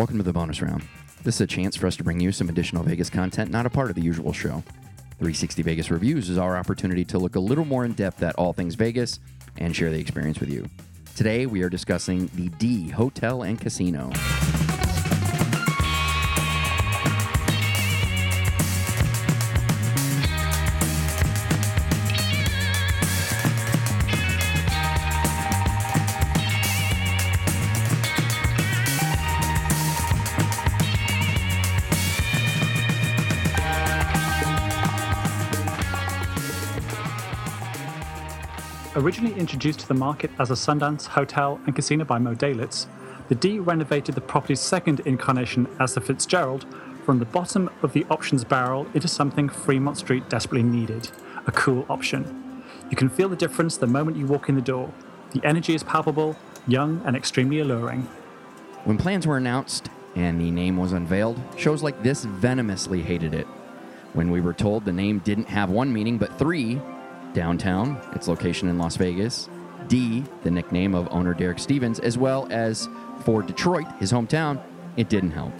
Welcome to the bonus round. This is a chance for us to bring you some additional Vegas content not a part of the usual show. 360 Vegas Reviews is our opportunity to look a little more in depth at all things Vegas and share the experience with you. Today, we are discussing the D Hotel and Casino. Originally introduced to the market as a Sundance hotel and casino by Moe Dalitz, the D renovated the property's second incarnation as the Fitzgerald from the bottom of the options barrel into something Fremont Street desperately needed a cool option. You can feel the difference the moment you walk in the door. The energy is palpable, young, and extremely alluring. When plans were announced and the name was unveiled, shows like this venomously hated it. When we were told the name didn't have one meaning but three downtown, its location in Las Vegas, D, the nickname of owner Derek Stevens, as well as for Detroit, his hometown, it didn't help.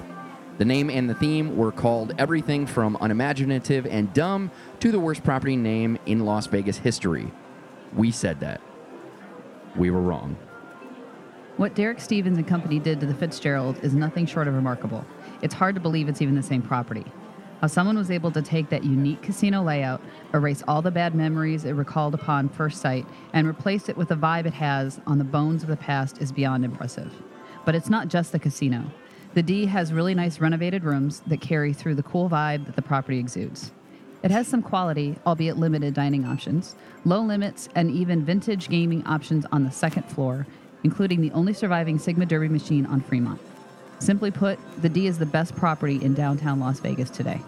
The name and the theme were called everything from unimaginative and dumb to the worst property name in Las Vegas history. We said that. We were wrong. What Derek Stevens and company did to the Fitzgerald is nothing short of remarkable. It's hard to believe it's even the same property. How someone was able to take that unique casino layout, erase all the bad memories it recalled upon first sight, and replace it with the vibe it has on the bones of the past is beyond impressive. But it's not just the casino. The D has really nice renovated rooms that carry through the cool vibe that the property exudes. It has some quality, albeit limited dining options, low limits, and even vintage gaming options on the second floor, including the only surviving Sigma Derby machine on Fremont. Simply put, the D is the best property in downtown Las Vegas today.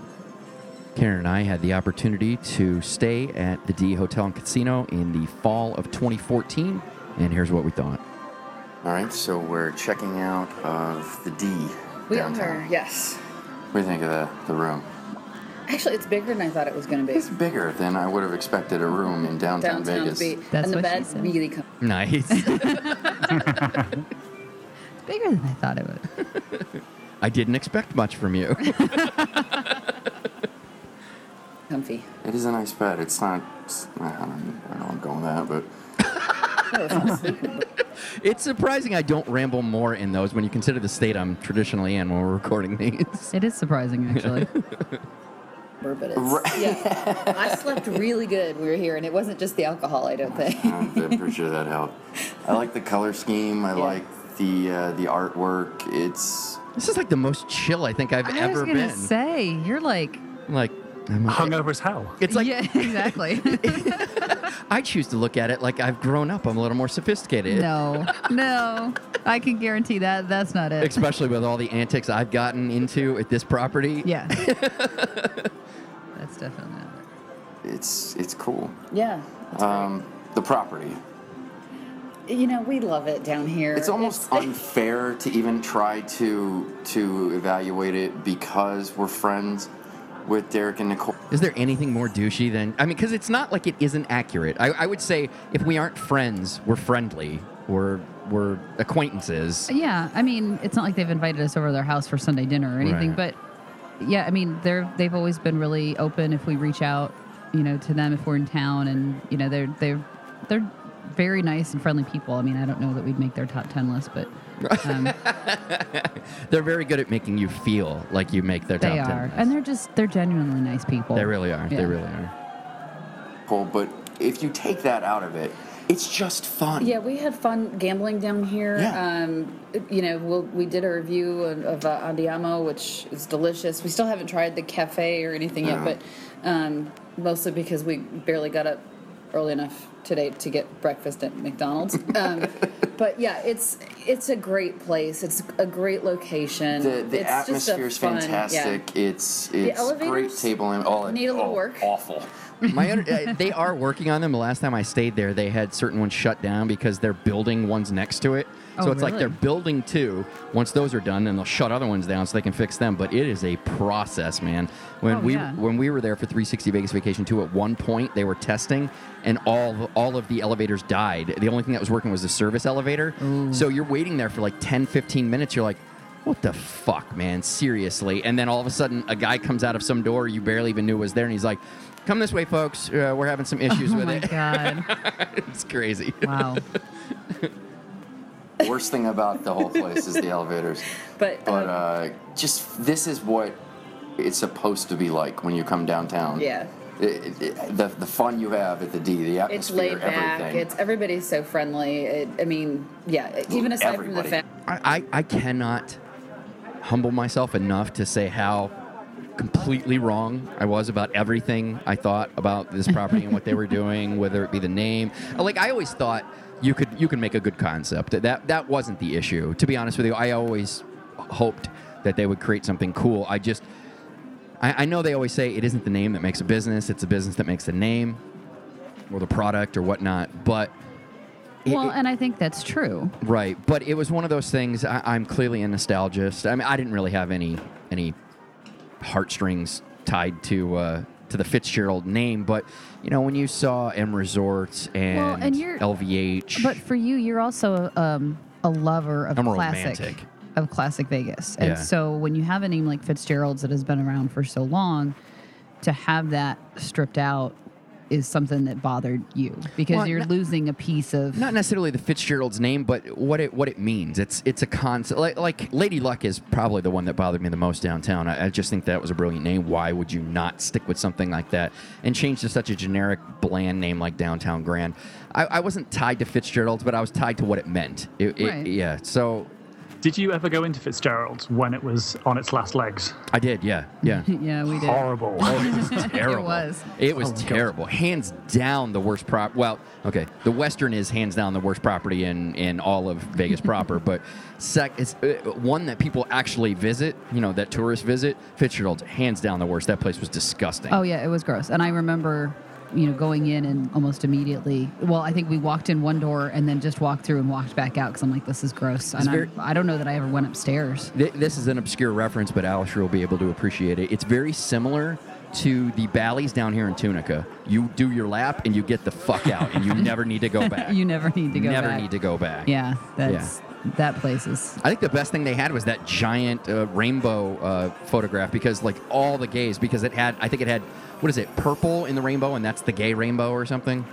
Karen and I had the opportunity to stay at the D Hotel and Casino in the fall of 2014, and here's what we thought. All right, so we're checking out of the D We downtown. are, yes. What do you think of the, the room? Actually, it's bigger than I thought it was going to be. It's bigger than I would have expected a room in downtown, Downtown Vegas. be, That's and the what she bed said. really comes. Nice. Bigger than I thought it would. I didn't expect much from you. comfy. It is a nice bed. It's not. it's- I don't, I don't know. I'm going that, but it's not sleeping. it's surprising I don't ramble more in those when you consider the state I'm traditionally in when we're recording these. It is surprising, actually. but it's, yeah. I slept really good. when We were here, and it wasn't just the alcohol. I don't think. I'm pretty sure that helped. I like the color scheme. I Yeah. like the uh, the artwork. It's This is like the most chill I think I've I ever was gonna been. say you're like, like, I'm Hungover as hell. it's like yeah, exactly. I choose to look at it like I've grown up. I'm a little more sophisticated. no, no, I can guarantee that that's not it. Especially with all the antics I've gotten into at this property. yeah, that's definitely not it. it's it's cool. Yeah. Um, the property. Great. you know, we love it down here. It's almost unfair to even try to to evaluate it because we're friends with Derek and Nicole. Is there anything more douchey than I mean? Because it's not like it isn't accurate. I, I would say if we aren't friends, we're friendly. We're we're acquaintances. Yeah, I mean, it's not like they've invited us over to their house for Sunday dinner or anything, Right. but yeah, I mean, they're they've always been really open if we reach out, you know, to them if we're in town, and you know, they're they're they're very nice and friendly people. I mean, I don't know that we'd make their top ten list, but um, They're very good at making you feel like you make their they top ten. are, list. and they're just they're genuinely nice people. they really are. They really are. Cool, But if you take that out of it, it's just fun. Yeah, we had fun gambling down here. Yeah. Um, you know, we'll, we did a review of, of uh, Andiamo, which is delicious. We still haven't tried the cafe or anything yet, but um, mostly because we barely got up early enough today to get breakfast at McDonald's. Um, but yeah, it's it's a great place. It's a great location. The, the it's just a atmosphere is fun- yeah. fantastic. It's it's great table and all. need a little oh, work. Awful. My under, uh, they are working on them. The last time I stayed there, they had certain ones shut down because they're building ones next to it. So Oh, it's like they're building two. Once those are done, then they'll shut other ones down so they can fix them. But it is a process, man. When Oh, we yeah. when we were there for 360 Vegas Vacation 2, at one point they were testing, and all all of the elevators died. The only thing that was working was the service elevator. So you're waiting there for like 10, 15 minutes. You're like, what the fuck, man? Seriously. And then all of a sudden, a guy comes out of some door you barely even knew was there, and he's like, "Come this way, folks. Uh, we're having some issues Oh with my it." god! it's crazy. Wow. Worst thing about the whole place is the elevators. But, But um, uh, just this is what it's supposed to be like when you come downtown. yeah. It, it, the the fun you have at the D, the It's atmosphere, laid back. everything. It's everybody's so friendly. It, I mean, yeah. Even aside Everybody. from the fact, I, I, I cannot humble myself enough to say how completely wrong I was about everything I thought about this property and what they were doing, whether it be the name. Like I always thought you could you could make a good concept. That that wasn't the issue. To be honest with you, I always hoped that they would create something cool. I just I, I know they always say it isn't the name that makes a business; it's the business that makes the name or the product or whatnot. But it- Well, and I think that's true. Right, but it was one of those things. I, I'm clearly a nostalgist. I mean, I didn't really have any any heartstrings tied to uh, to the Fitzgerald name, but you know, when you saw M Resorts and, Well, and LVH, But for you, you're also um, a lover of I'm classic romantic. of classic Vegas, and Yeah. so when you have a name like Fitzgerald's that has been around for so long, to have that stripped out is something that bothered you because Well, you're no- losing a piece of. not necessarily the Fitzgerald's name, but what it what it means. It's it's a concept. Like, like Lady Luck is probably the one that bothered me the most downtown. I, I just think that was a brilliant name. Why would you not stick with something like that and change to such a generic, bland name like Downtown Grand? I, I wasn't tied to Fitzgerald's, but I was tied to what it meant. It, it- Right. yeah. So Did you ever go into Fitzgerald's when it was on its last legs? I did. Yeah. Yeah. yeah, we did. Horrible. terrible. was. It was Oh, God. terrible. Hands down the worst prop. Well, okay, the Western is hands down the worst property in in all of Vegas proper. but sec, it's uh, one that people actually visit. You know, that tourists visit. Fitzgerald's hands down the worst. That place was disgusting. Oh yeah, it was gross. And I remember, you know, going in and almost immediately. Well, I think we walked in one door and then just walked through and walked back out because I'm like, this is gross. And very- I, I don't know that I ever went upstairs. Th- this is an obscure reference, but Alistair will be able to appreciate it. It's very similar to the Bally's down here in Tunica. You do your lap and you get the fuck out, and you never need to go back. you never need to go never back. need to go back. Yeah, that's that place is. I think the best thing they had was that giant uh, rainbow uh, photograph because, like, all the gays, because it had, I think it had, what is it, purple in the rainbow, and that's the gay rainbow or something.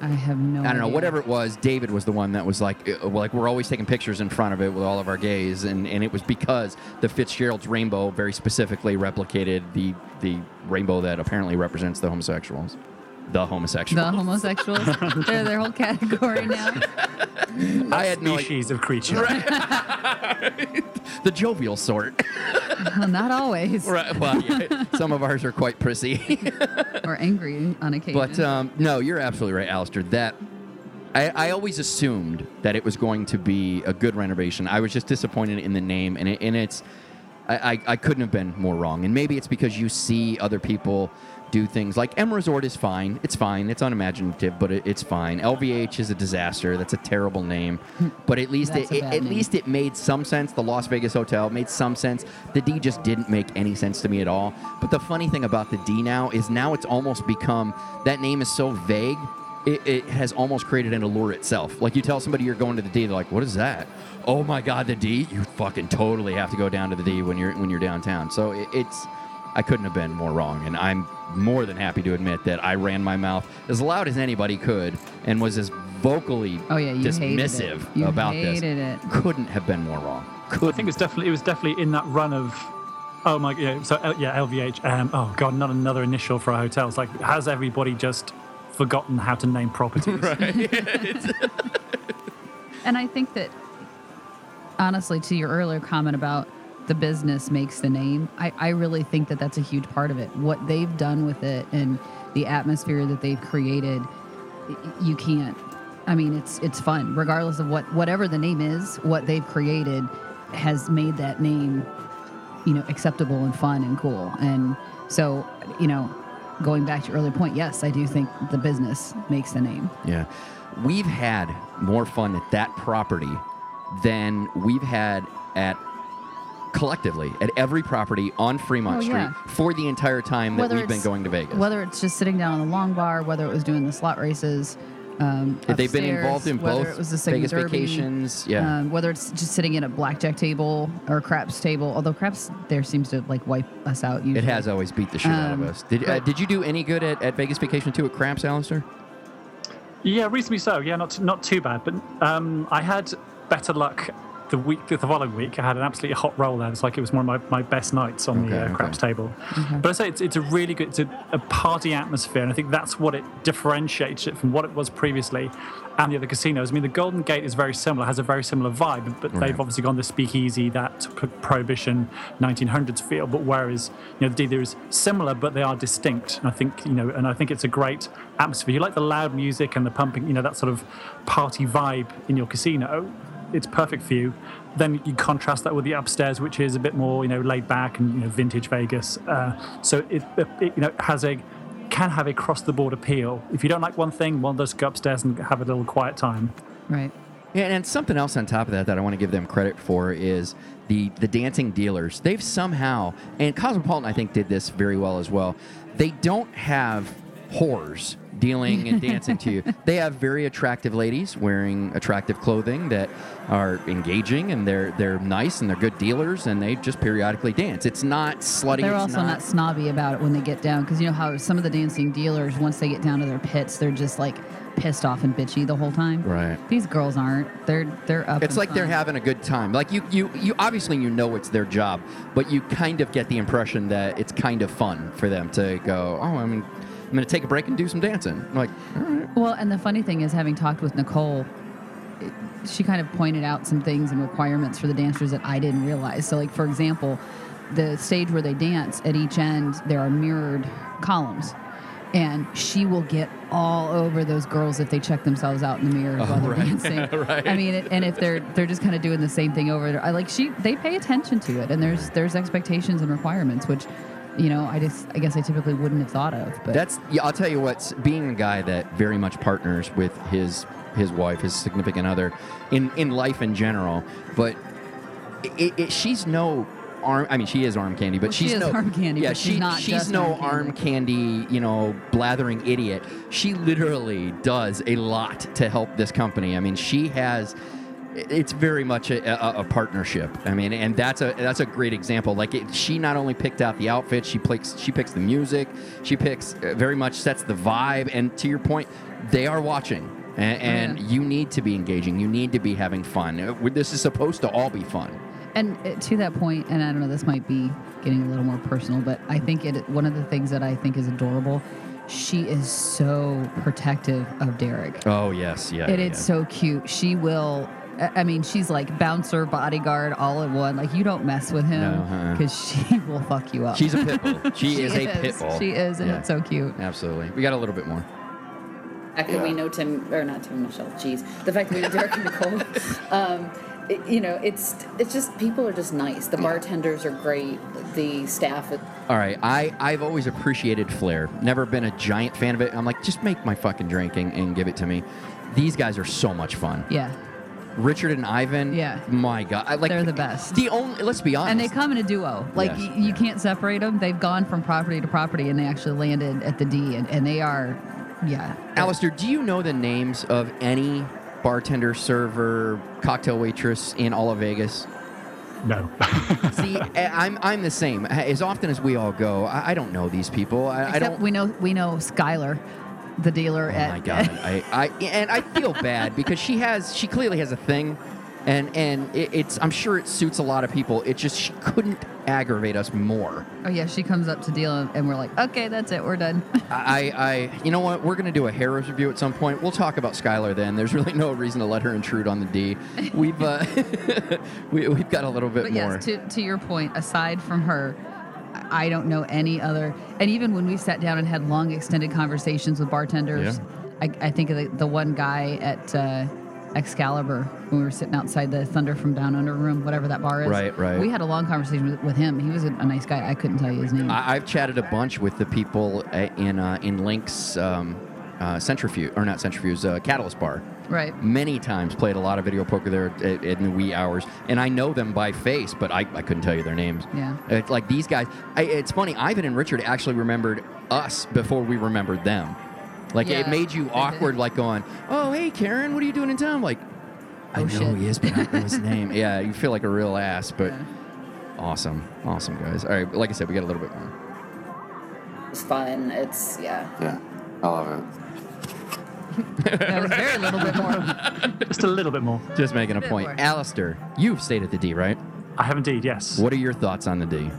I have no. I don't know, idea. whatever it was. David was the one that was like, uh, like we're always taking pictures in front of it with all of our gays, and, and it was because the Fitzgerald's rainbow very specifically replicated the the rainbow that apparently represents the homosexuals, the homosexuals. The homosexuals, they're their whole category now. I had no. Species of creature. the jovial sort. Well, not always, right. Well, yeah, some of ours are quite prissy. or angry on occasion. But um, no, you're absolutely right, Alistair. That I, I always assumed that it was going to be a good renovation. I was just disappointed in the name, and, it, and it's I, I, I couldn't have been more wrong. And maybe it's because you see other people do things like M Resort is fine. It's fine. It's unimaginative, but it, it's fine. LVH is a disaster. That's a terrible name. But at least it, it- at name. least it made some sense. The Las Vegas Hotel made some sense. The D just didn't make any sense to me at all. But the funny thing about the D now is now it's almost become that name is so vague. It, it has almost created an allure itself. Like you tell somebody you're going to the D, they're like, "What is that?" Oh my God, the D! You fucking totally have to go down to the D when you're when you're downtown. So it, it's I couldn't have been more wrong, and I'm more than happy to admit that I ran my mouth as loud as anybody could and was as vocally Oh, yeah, you hated it. dismissive You about this. hated it. Couldn't have been more wrong. I Couldn't. think it was definitely it was definitely in that run of oh my yeah so yeah LVH um oh god not another initial for our hotels like has everybody just forgotten how to name properties And I think that, honestly, to your earlier comment about the business makes the name, I, I really think that that's a huge part of it. What they've done with it and the atmosphere that they've created, you can't. I mean, it's it's fun, regardless of what whatever the name is. What they've created has made that name, you know, acceptable and fun and cool. And so, you know, going back to your earlier point, yes, I do think the business makes the name. Yeah. We've had more fun at that property than we've had at collectively at every property on Fremont Oh, Street yeah. for the entire time that Whether we've been it's- going to Vegas. Whether it's just sitting down on the long bar, whether it was doing the slot races, Um, Have they been upstairs, involved in whether both It was the Sigma Vegas Derby, vacations? Yeah. Um, whether it's just sitting at a blackjack table or craps table, although craps there seems to like wipe us out. Usually. it has always beat the shit out of Um, us. Did, uh, but- did you do any good at, at Vegas Vacation 2 at Cramps, Alistair? Yeah, reasonably so. Yeah, not not too bad. But um, I had better luck the week, the following week. I had an absolutely hot roll there. It's like it was one of my, my best nights on Okay, the uh, okay. craps table. But I say it's, it's a really good, it's a, a party atmosphere, and I think that's what it differentiates it from what it was previously, and the other casinos. I mean, the Golden Gate is very similar, has a very similar vibe, but Right. they've obviously gone the speakeasy, that p- prohibition 1900s feel. But whereas you know the Dealer is similar, but they are distinct. And I think you know, and I think it's a great atmosphere. You like the loud music and the pumping, you know, that sort of party vibe in your casino. It's perfect for you. Then you contrast that with the upstairs, which is a bit more you know laid back and you know vintage Vegas. Uh, so it, it you know has a can have a cross the board appeal. If you don't like one thing, well, just go upstairs and have a little quiet time. right. Yeah, and something else on top of that that I want to give them credit for is the the dancing dealers. They've somehow, and Cosmopolitan I think did this very well as well. They don't have whores dealing and dancing to you. They have very attractive ladies wearing attractive clothing that are engaging and they're they're nice and they're good dealers and they just periodically dance. It's not slutty. They're also not, snobby about it when they get down because you know how some of the dancing dealers, once they get down to their pits, they're just like pissed off and bitchy the whole time. Right. These girls aren't. They're they're up. It's like they're having a good time. Like you, you, you. Obviously, you know it's their job, but you kind of get the impression that it's kind of fun for them to go. Oh, I mean, I'm going to take a break and do some dancing. I'm like, all right. Well, and the funny thing is, having talked with Nicole, it- she kind of pointed out some things and requirements for the dancers that I didn't realize. So, like for example, the stage where they dance at each end, there are mirrored columns. And she will get all over those girls if they check themselves out in the mirror while oh, they're right. dancing. Right. I mean, and if they're they're just kind of doing the same thing over, there. I like she they pay attention to it, and there's there's expectations and requirements, which, you know, I just I guess I typically wouldn't have thought of. But That's yeah. I'll tell you what. Being a guy that very much partners with his his wife, his significant other, in in life in general, but it, it, she's no arm. I mean, she is arm candy, but Well, she she's is no arm candy, Yeah, but she's she, not she's no arm arm candy. You know, blathering idiot. She literally does a lot to help this company. I mean, she has. It's very much a, a, a partnership. I mean, and that's a that's a great example. Like it, she not only picked out the outfit, she picks she picks the music, she picks uh, very much sets the vibe. And to your point, they are watching, and, and Yeah. you need to be engaging. You need to be having fun. Uh, This is supposed to all be fun. And uh, to that point, and I don't know, this might be getting a little more personal, but I think it one of the things that I think is adorable. She is so protective of Derek. Oh yes, yeah. It yeah. is so cute. She will. I I mean, she's like bouncer, bodyguard, all in one. Like you don't mess with him No, uh-uh. because she will fuck you up. She's a pit bull. She, is a pit bull. She is, and Yeah. it's so cute. Absolutely. We got a little bit more. The fact that we know Tim, or not Tim and Michelle, jeez. The fact that we know Derek and Nicole, um, it, you know, it's it's just people are just nice. The bartenders are great. The staff, All right, I I've always appreciated flair. Never been a giant fan of it. I'm like, just make my fucking drinking and give it to me. These guys are so much fun. Yeah, Richard and Ivan. Yeah. My God, I, like They're the best. The only let's be honest. and they come in a duo. Like Yes. y- you can't separate them. They've gone from property to property, and they actually landed at the D, and, and they are, yeah. Alistair, do you know the names of any bartender, server, cocktail waitress in all of Vegas? No. See, I- I'm I'm the same. As often as we all go, I, I don't know these people. I, I don't. we know we know Skylar, the dealer Oh at. my god! I, I and I feel bad because she has she clearly has a thing, and and it, it's I'm sure it suits a lot of people. It just she couldn't aggravate us more. oh yeah, she comes up to deal, and we're like, okay, that's it, we're done. I, I you know what? We're gonna do a Harris review at some point. We'll talk about Skylar then. There's really no reason to let her intrude on the D. We've uh, we, we've got a little bit But more. yes, to, to your point, aside from her, I don't know any other. And even when we sat down and had long, extended conversations with bartenders, Yeah. I, I think of the, the one guy at uh, Excalibur when we were sitting outside the Thunder from Down Under room, whatever that bar is. Right, right. We had a long conversation with, with him. He was a, a nice guy. I couldn't tell you his name. I, I've chatted a bunch with the people uh, in uh, in LINQ's um, uh, centrifuge or not centrifuge, uh, Catalyst Bar. right. many times played a lot of video poker there at, in the wee hours and i know them by face but i, I couldn't tell you their names Yeah. it's like these guys I, it's funny ivan and richard actually remembered us before we remembered them Like it made you awkward, like going, "Oh, hey, Karen, what are you doing in town?" Like, I Oh, know shit. who he is, but I don't know his name. Yeah, you feel like a real ass, but Yeah. awesome, awesome guys. All right, like I said, we got a little bit more. It's fun. It's yeah. Yeah, I love it. That was very little bit more. Just a little bit more. Just making a Bit point. more. Alistair, you've stayed at the D, right? I have indeed, yes. What are your thoughts on the D?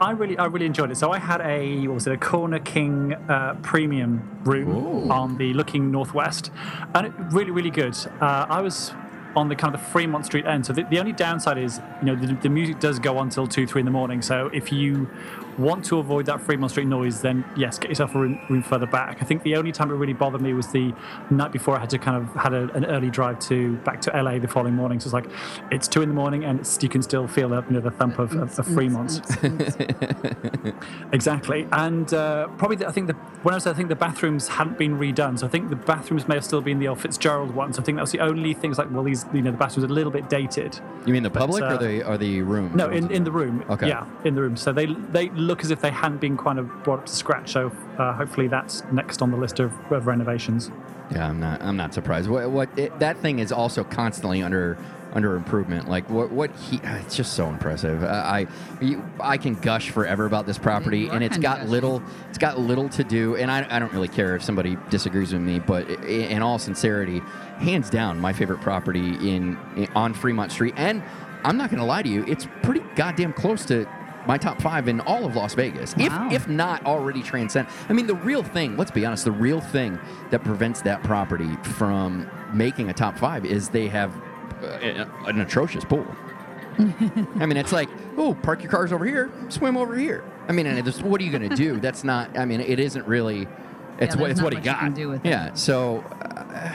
I really, I really enjoyed it. So I had a, what was it, a Corner King uh, premium room Ooh. on the looking northwest, and it, really, really good. Uh, I was on the kind of the Fremont Street end, so the, the only downside is, you know, the, the music does go on till two, three in the morning. So if you want to avoid that Fremont Street noise, then yes, get yourself a room, room further back. I think the only time it really bothered me was the night before I had to kind of had a, an early drive to back to LA the following morning. So it's like it's two in the morning and it's, you can still feel the, you know, the thump of, of, of Fremont. Exactly, and uh, probably the, I think the when I was I think the bathrooms hadn't been redone, so I think the bathrooms may have still been the old Fitzgerald ones. I think that was the only things like well, these you know the bathrooms are a little bit dated. You mean the public uh, or the or the room? No, in, in the room. Okay. Yeah, in the room. So they they look as if they hadn't been kind of brought up to scratch. So uh, hopefully that's next on the list of, of renovations. Yeah, I'm not. I'm not surprised. What? What? It, that thing is also constantly under under improvement. Like what? What he? It's just so impressive. Uh, I you, I can gush forever about this property, You and it's kinda got gushing. little. It's got little to do, and I, I don't really care if somebody disagrees with me. But i- in all sincerity, hands down, my favorite property in, in on Fremont Street, and I'm not going to lie to you, it's pretty goddamn close to. My top five in all of Las Vegas, Wow. if if not already transcend. I mean, the real thing, let's be honest, the real thing that prevents that property from making a top five is they have uh, an atrocious pool. I mean, it's like, oh, park your cars over here, swim over here. I mean, and what are you going to do? That's not. I mean, it isn't really. It's Yeah, what it's what he got. can do with it. yeah. So, uh,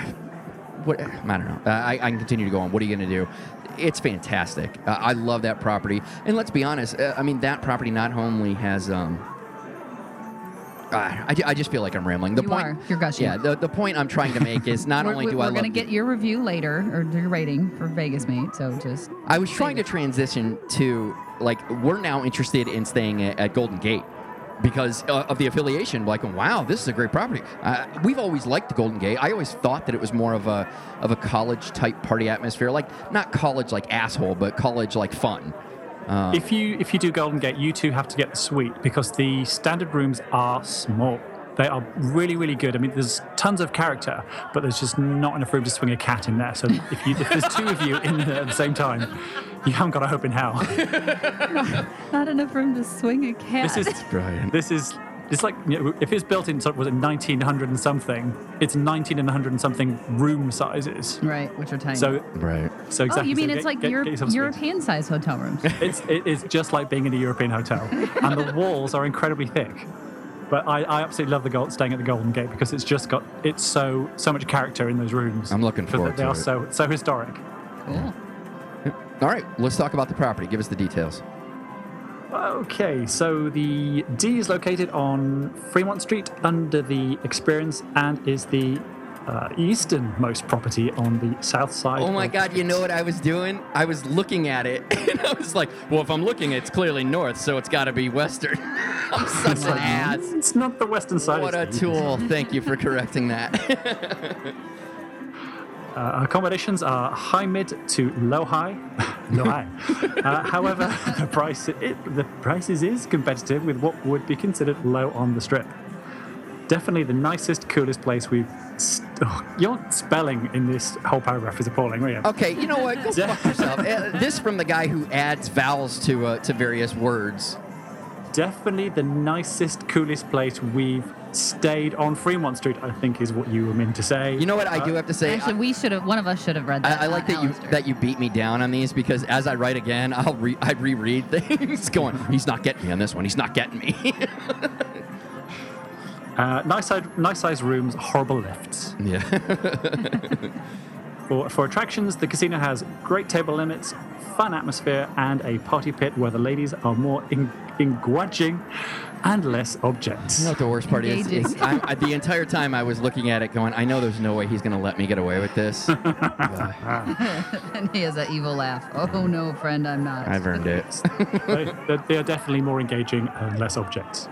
what? I don't know. Uh, I, I can continue to go on. What are you going to do? It's fantastic. Uh, I love that property. And let's be honest. Uh, I mean, that property not only has. Um, uh, I, I just feel like I'm rambling. The You point, are. You're gushing. Yeah, the, the point I'm trying to make is not we're only we're, do we're I love gonna get your review later or your rating for Vegas Mate. So just I was trying to transition to like we're now interested in staying at, at Golden Gate because uh, of the affiliation. Like, wow, this is a great property. Uh, we've always liked the Golden Gate. I always thought that it was more of a of a college type party atmosphere, like not college like asshole, but college like fun. Uh, If you if you do Golden Gate, you too have to get the suite because the standard rooms are small. They are really, really good. I mean, there's tons of character, but there's just not enough room to swing a cat in there. So if, you, if there's two of you in there at the same time, you haven't got a hope in hell. not enough room to swing a cat. This is brilliant. this is it's like you know, if it's built in sort of was it 1900 and something, it's 19 and 100 and something room sizes. right, which are tiny. So Right. so exactly. oh, you mean so it's get- like get- Europe, get yourself a suite. European size hotel rooms? It's it is just like being in a European hotel, and the walls are incredibly thick. But I, I absolutely love the gold, staying at the Golden Gate because it's just got it's so so much character in those rooms. I'm looking Because forward they to are it. so so historic. Cool. All right, let's talk about the property. Give us the details. Okay, so the D is located on Fremont Street under the Experience and is the uh, easternmost property on the south side. Oh my God! You know what I was doing? I was looking at it, and I was like, "Well, if I'm looking, it's clearly north, so it's got to be western." I'm such an ass. It's not the western side. What a it's tool! Thank you for correcting that. Uh, accommodations are high mid to low high. low high. Uh, however, the price it, the prices is competitive with what would be considered low on the strip. Definitely the nicest, coolest place we've. St- oh, your spelling in this whole paragraph is appalling, William. okay, you know what? Go fuck yourself. Uh, this from the guy who adds vowels to uh, to various words. Definitely the nicest, coolest place we've stayed on Fremont Street. I think is what you were meant to say. You know what? I do have to say. Actually, we should have. One of us should have read that. I, I like not that you Alistair. that you beat me down on these because as I write again, I'll re- I reread things going. He's not getting me on this one. He's not getting me. Uh, nice, size, nice size rooms, horrible lifts. yeah. For, for attractions, the casino has great table limits, fun atmosphere, and a party pit where the ladies are more en- engaging and less objects. You know what the worst part is? Engaging. is I, I, the entire time I was looking at it, going, I know there's no way he's going to let me get away with this. and he has that evil laugh. Oh no, friend, I'm not. I've earned it. they, they- they are definitely more engaging and less objects.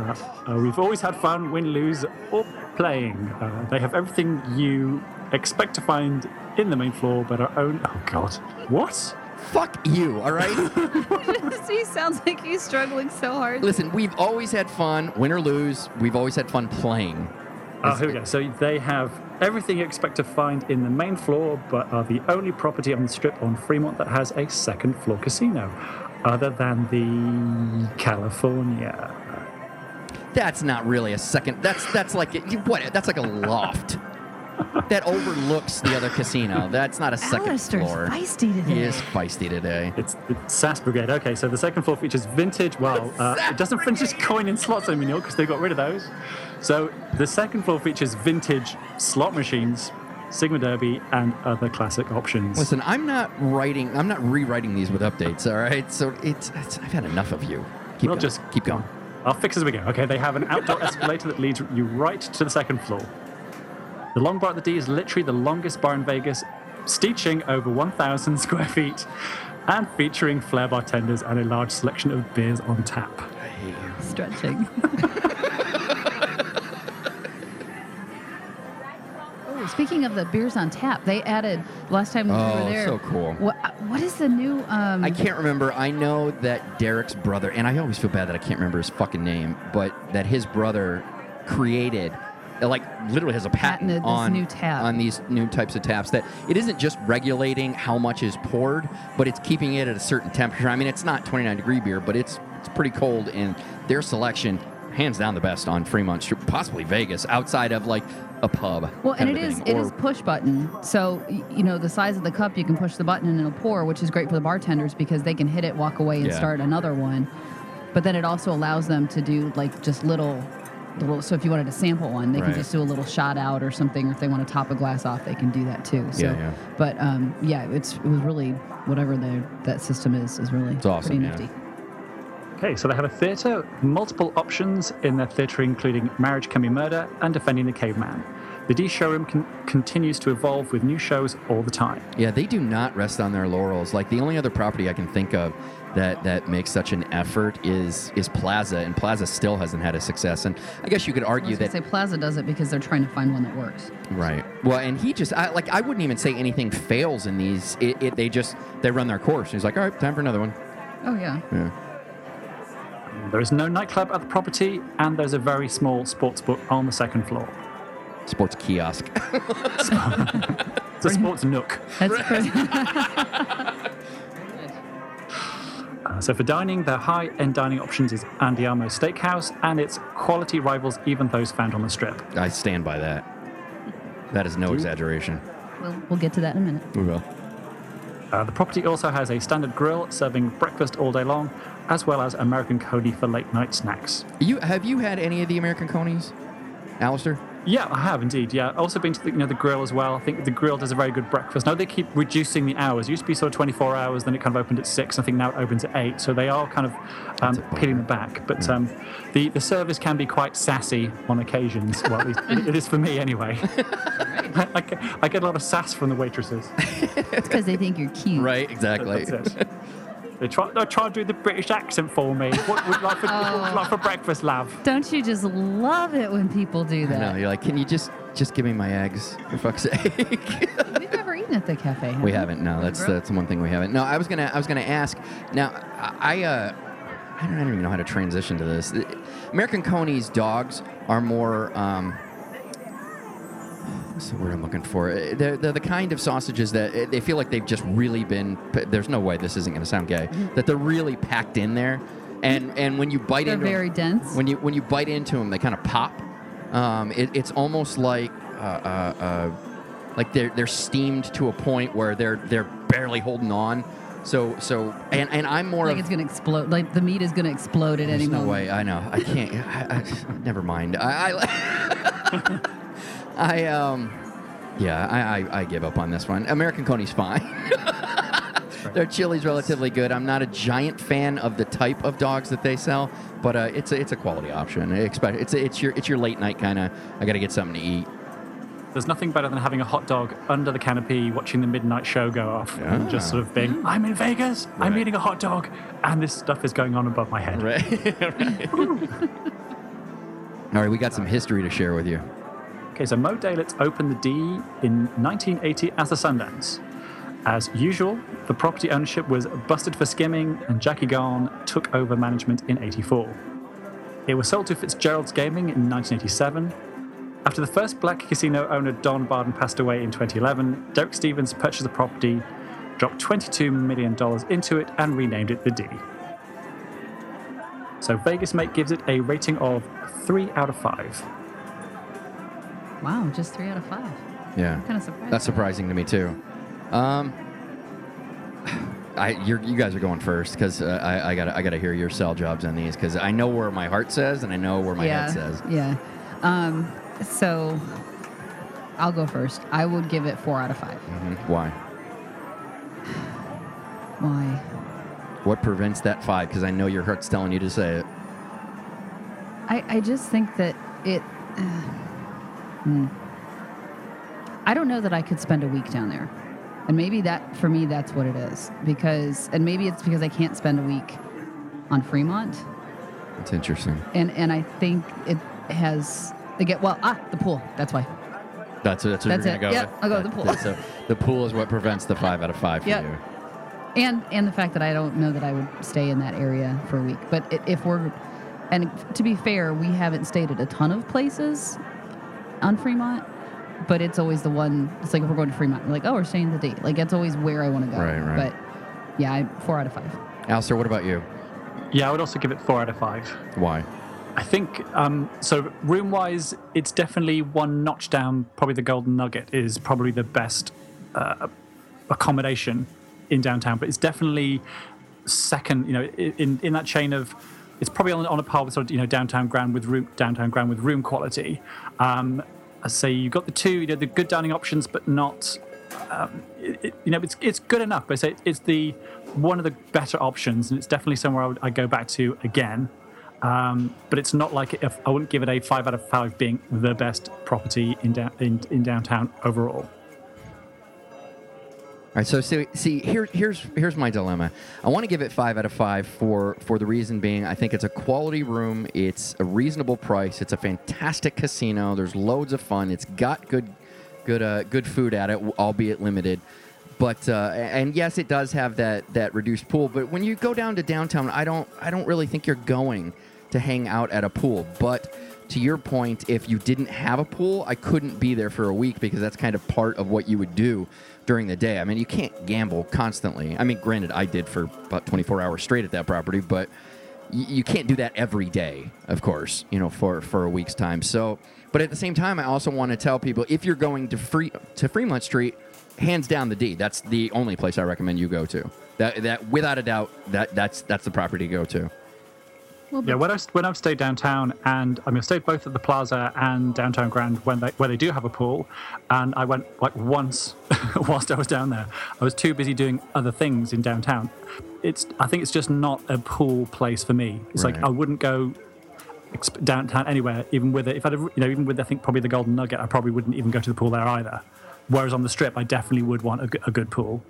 Uh, uh, we've always had fun, win, lose, or playing. Uh, they have everything you expect to find in the main floor, but are own. Oh God, what? Fuck you, all right? he sounds like he's struggling so hard. Listen, we've always had fun, win or lose. We've always had fun playing. Oh, here we go. So they have everything you expect to find in the main floor, but are the only property on the strip on Fremont that has a second floor casino, other than the California. That's not really a second. That's that's like what? That's like a loft. that overlooks the other casino. That's not a second Alistair's floor. feisty today. He is feisty today. It's, it's SAS Brigade. Okay, so the second floor features vintage. Well, uh, it doesn't finish coin in slots anymore because they got rid of those. So the second floor features vintage slot machines, Sigma Derby, and other classic options. Listen, I'm not writing. I'm not rewriting these with updates. All right, so it's, it's I've had enough of you. Keep We'll going. just keep going. I'll fix as we go. Okay, they have an outdoor escalator that leads you right to the second floor. The long bar at the D is literally the longest bar in Vegas, steeching over 1,000 square feet and featuring flair bartenders and a large selection of beers on tap. Stretching. speaking of the beers on tap, they added last time we Oh, were there. Oh, so cool. What, what is the new? Um, I can't remember. I know that Derek's brother, and I always feel bad that I can't remember his fucking name, but that his brother created, like, literally has a patent on new tap. on these new types of taps. That it isn't just regulating how much is poured, but it's keeping it at a certain temperature. I mean, it's not 29 degree beer, but it's it's pretty cold, and their selection, hands down, the best on Fremont Street, possibly Vegas, outside of like a pub. Well, and it is it or- is push button. So you know the size of the cup, you can push the button and it'll pour, which is great for the bartenders because they can hit it, walk away, and Yeah. start another one. But then it also allows them to do like just little, little. So if you wanted to sample one, they Right. can just do a little shot out or something. Or if they want to top a glass off, they can do that too. So, Yeah, yeah. But um, yeah, it's it was really whatever the that system is is really It's awesome, pretty nifty. Okay, so they have a theatre, multiple options in their theatre, including Marriage Can Be Murder and Defending the Caveman. The D showroom con- continues to evolve with new shows all the time. Yeah, they do not rest on their laurels. Like the only other property I can think of that that makes such an effort is is Plaza, and Plaza still hasn't had a success. And I guess you could I argue was gonna that say Plaza does it because they're trying to find one that works. right. Well, and he just I, like I wouldn't even say anything fails in these. It, it they just they run their course. He's like, all right, time for another one. Oh yeah. Yeah. There is no nightclub at the property, and there's a very small sports book on the second floor. Sports kiosk. It's a sports nook. That's pretty. Uh, so for dining, their high-end dining options is Andiamo Steakhouse, and its quality rivals even those found on the strip. I stand by that. That is no exaggeration. we'll, we'll get to that in a minute. We will. Uh, the property also has a standard grill serving breakfast all day long, as well as American Coney for late-night snacks. You have you had any of the American conies, Alistair? Yeah, I have indeed. Yeah, also been to the, you know the grill as well. I think the grill does a very good breakfast. Now they keep reducing the hours. It used to be sort of 24 hours, then it kind of opened at six. I think now it opens at eight. So they are kind of um, peeling it back. But um, the the service can be quite sassy on occasions. Well, at least it, it is for me anyway. I, I get, I get a lot of sass from the waitresses. It's because they think you're cute. Right, exactly. That's it. They try, they try to do the British accent for me. What would like for, what like for breakfast, love? Don't you just love it when people do that? No, You're like, can you just just give me my eggs for fuck's sake? We've never eaten at the cafe. have We haven't. No, that's Grill? that's one thing we haven't. No, I was gonna I was gonna ask. Now, I uh, I don't, I don't even know how to transition to this. American Coney's dogs are more. Um, what's the word I'm looking for? Uh, They're, they're the kind of sausages that uh, they feel like they've just really been. There's no way this isn't going to sound gay. That they're really packed in there, and and when you bite They're into very dense. when you when you bite into them, they kind of pop. Um, it, it's almost like uh, uh, uh, like they're they're steamed to a point where they're they're barely holding on. So so and and I'm more like of it's gonna explode. Like the meat is gonna explode at any no moment. way. I know. I can't. I, I, never mind. I I, I um yeah. I, I I give up on this one. American Coney's fine. Their chili's relatively good. I'm not a giant fan of the type of dogs that they sell, but uh, it's a, it's a quality option. I expect it's it's your it's your late night kind of. I got to get something to eat. There's nothing better than having a hot dog under the canopy watching the midnight show go off and just sort of being, I'm in Vegas, I'm Right. eating a hot dog, and this stuff is going on above my head. Right. All right, we got some history to share with you. Okay, so Moe Dalitz opened the D in 1980 as the Sundance. As usual, the property ownership was busted for skimming, and Jackie Gaughan took over management in 84. It was sold to Fitzgerald's Gaming in 1987. After the first black casino owner Don Barden passed away in 2011, Derek Stevens purchased the property, dropped $22 million into it, and renamed it the D. So Vegas Mate gives it a rating of 3 out of 5. Wow, just three out of five. Yeah. I'm kind of surprised. That's surprising to me too. Um, I you're, you guys are going first because uh, I, I gotta I gotta hear your sell jobs on these because I know where my heart says and I know where my yeah, head says. Yeah. Um, so I'll go first. I would give it four out of five. Mhm. Why? Why? What prevents that five? Because I know your heart's telling you to say it. I, I just think that it. Uh, hmm. I don't know that I could spend a week down there. And maybe that, for me, that's what it is. Because, and maybe it's because I can't spend a week on Fremont. It's interesting. And, and I think it has, again, well, ah, the pool. That's why. That's that's what That's you're it. gonna go Yep, with. I'll go with the That- pool. that's a- the pool is what prevents the five out of five for Yep. you. and and the fact that I don't know that I would stay in that area for a week. But if we're, and to be fair, we haven't stayed at a ton of places on Fremont, but it's always the one. It's like if we're going to Fremont, we're like, oh, we're staying the D. Like that's always where I want to go. Right, right. But yeah, I, four out of five. Alistair, what about you? Yeah, I would also give it 4 out of 5. Why? I think um, so. Room wise, it's definitely one notch down. Probably the Golden Nugget is probably the best uh, accommodation in downtown, but it's definitely second. You know, in in that chain of, it's probably on, on a par with sort of you know downtown Grand with room downtown Grand with room quality. Um, say you've got the two, you know, the good dining options, but not. Um, it, you know, it's it's good enough, but I say it's the one of the better options, and it's definitely somewhere I would I go back to again. Um, but it's not like if I wouldn't give it a five out of five being the best property in, down in, in downtown overall. All right, so see, see here, here's here's my dilemma. I want to give it five out of five for for the reason being I think it's a quality room. It's a reasonable price. It's a fantastic casino. There's loads of fun. It's got good good uh, good food at it, albeit limited. But uh, and yes, it does have that that reduced pool. But when you go down to downtown, I don't I don't really think you're going to hang out at a pool. But to your point, if you didn't have a pool, I couldn't be there for a week because that's kind of part of what you would do during the day. I mean, you can't gamble constantly. I mean, granted, I did for about 24 hours straight at that property, but you can't do that every day, of course, you know, for, for a week's time. So, but at the same time, I also want to tell people if you're going to free to Fremont Street, hands down the D. That's the only place I recommend you go to. That that without a doubt, that that's that's the property to go to. Well, Yeah, when I when I've stayed downtown, and I mean, I've stayed both at the Plaza and downtown Grand when they where they do have a pool, and I went like once whilst I was down there. I was too busy doing other things in downtown. It's I think it's just not a pool place for me. It's like I wouldn't go exp- downtown anywhere, even with it. If I you know even with I think probably the Golden Nugget, I probably wouldn't even go to the pool there either. Whereas on the Strip, I definitely would want a, good- a good pool.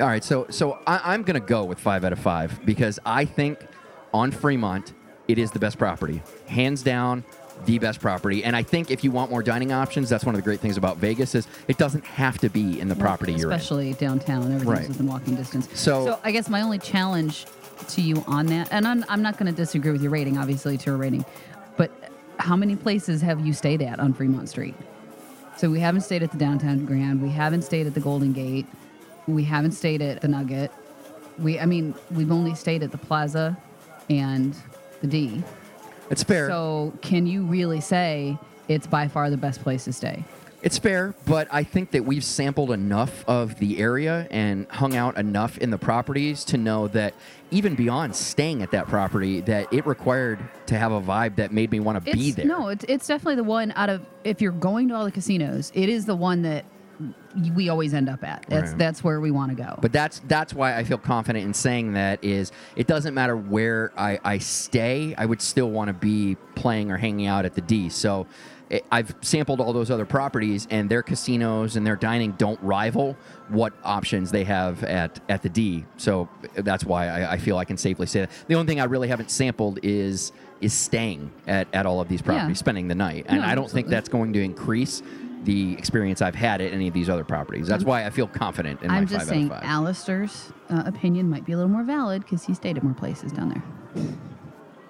All right, so so I, I'm gonna go with five out of five because I think on Fremont it is the best property, hands down, the best property. And I think if you want more dining options, that's one of the great things about Vegas is it doesn't have to be in the property you're in. especially downtown. Everything's Right. within walking distance. So- I guess my only challenge to you on that, and I'm, I'm not going to disagree with your rating, obviously, to your rating, but how many places have you stayed at on Fremont Street? So we haven't stayed at the downtown Grand. We haven't stayed at the Golden Gate. We haven't stayed at the Nugget. We, I mean, we've only stayed at the Plaza and the D. It's fair. So can you really say it's by far the best place to stay? It's fair, but I think that we've sampled enough of the area and hung out enough in the properties to know that even beyond staying at that property, that it required to have a vibe that made me want to be It's- there. No, it's, it's definitely the one out of if you're going to all the casinos, it is the one that we always end up at. That's Right. that's where we want to go. But that's that's why I feel confident in saying that is it doesn't matter where I, I stay, I would still want to be playing or hanging out at the D. So I- I've sampled all those other properties, and their casinos and their dining don't rival what options they have at, at the D. So eh, that's why I, I feel I can safely say that. The only thing I really haven't sampled is is staying at, at all of these properties, Yeah. spending the night, and No, I don't think that's going to increase the experience I've had at any of these other properties. That's why I feel confident in my I'm five just saying out of five. Alistair's uh, opinion might be a little more valid because he stayed at more places down there.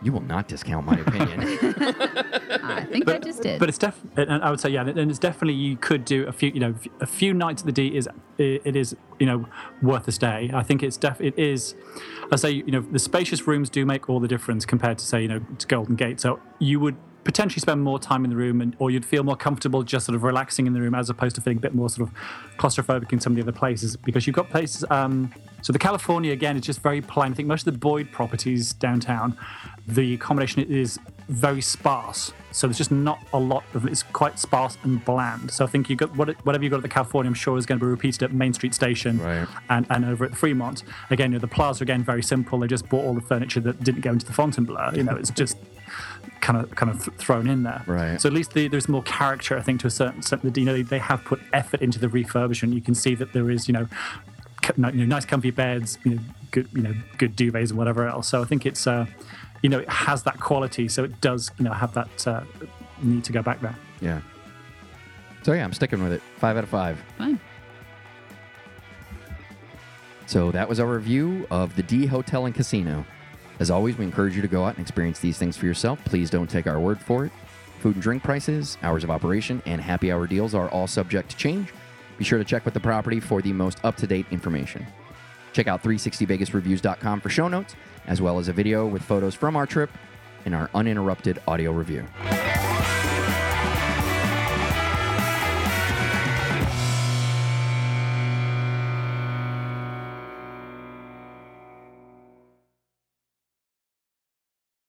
you will not discount my opinion. I think I just did. But it's def, and I would say yeah, and it's definitely you could do a few, you know, a few nights at the D is it is you know worth a stay. I think it's def it is. I say you know the spacious rooms do make all the difference compared to say you know to Golden Gate. So you would potentially spend more time in the room, and or you'd feel more comfortable just sort of relaxing in the room as opposed to feeling a bit more sort of claustrophobic in some of the other places because you've got places. Um, so the California again is just very plain. I think most of the Boyd properties downtown, the accommodation is very sparse. So there's just not a lot of it's quite sparse and bland. So I think you got what, whatever you got at the California, I'm sure is going to be repeated at Main Street Station Right. and, and over at Fremont. Again, you know, the plaza again very simple. They just bought all the furniture that didn't go into the Fontainebleau. You know, it's just kind of kind of th- thrown in there. Right. So at least the, there's more character, I think, to a certain extent. You know, they, they have put effort into the refurbishment. You can see that there is, you know, c- you know, nice comfy beds, you know, good, you know, good duvets and whatever else. So I think it's, uh, you know, it has that quality. So it does, you know, have that uh, need to go back there. yeah. So yeah, I'm sticking with it. Five out of five. Fine. So that was our review of the D Hotel and Casino. As always, we encourage you to go out and experience these things for yourself. Please don't take our word for it. Food and drink prices, hours of operation, and happy hour deals are all subject to change. Be sure to check with the property for the most up to date information. Check out 360vegasreviews.com for show notes, as well as a video with photos from our trip and our uninterrupted audio review.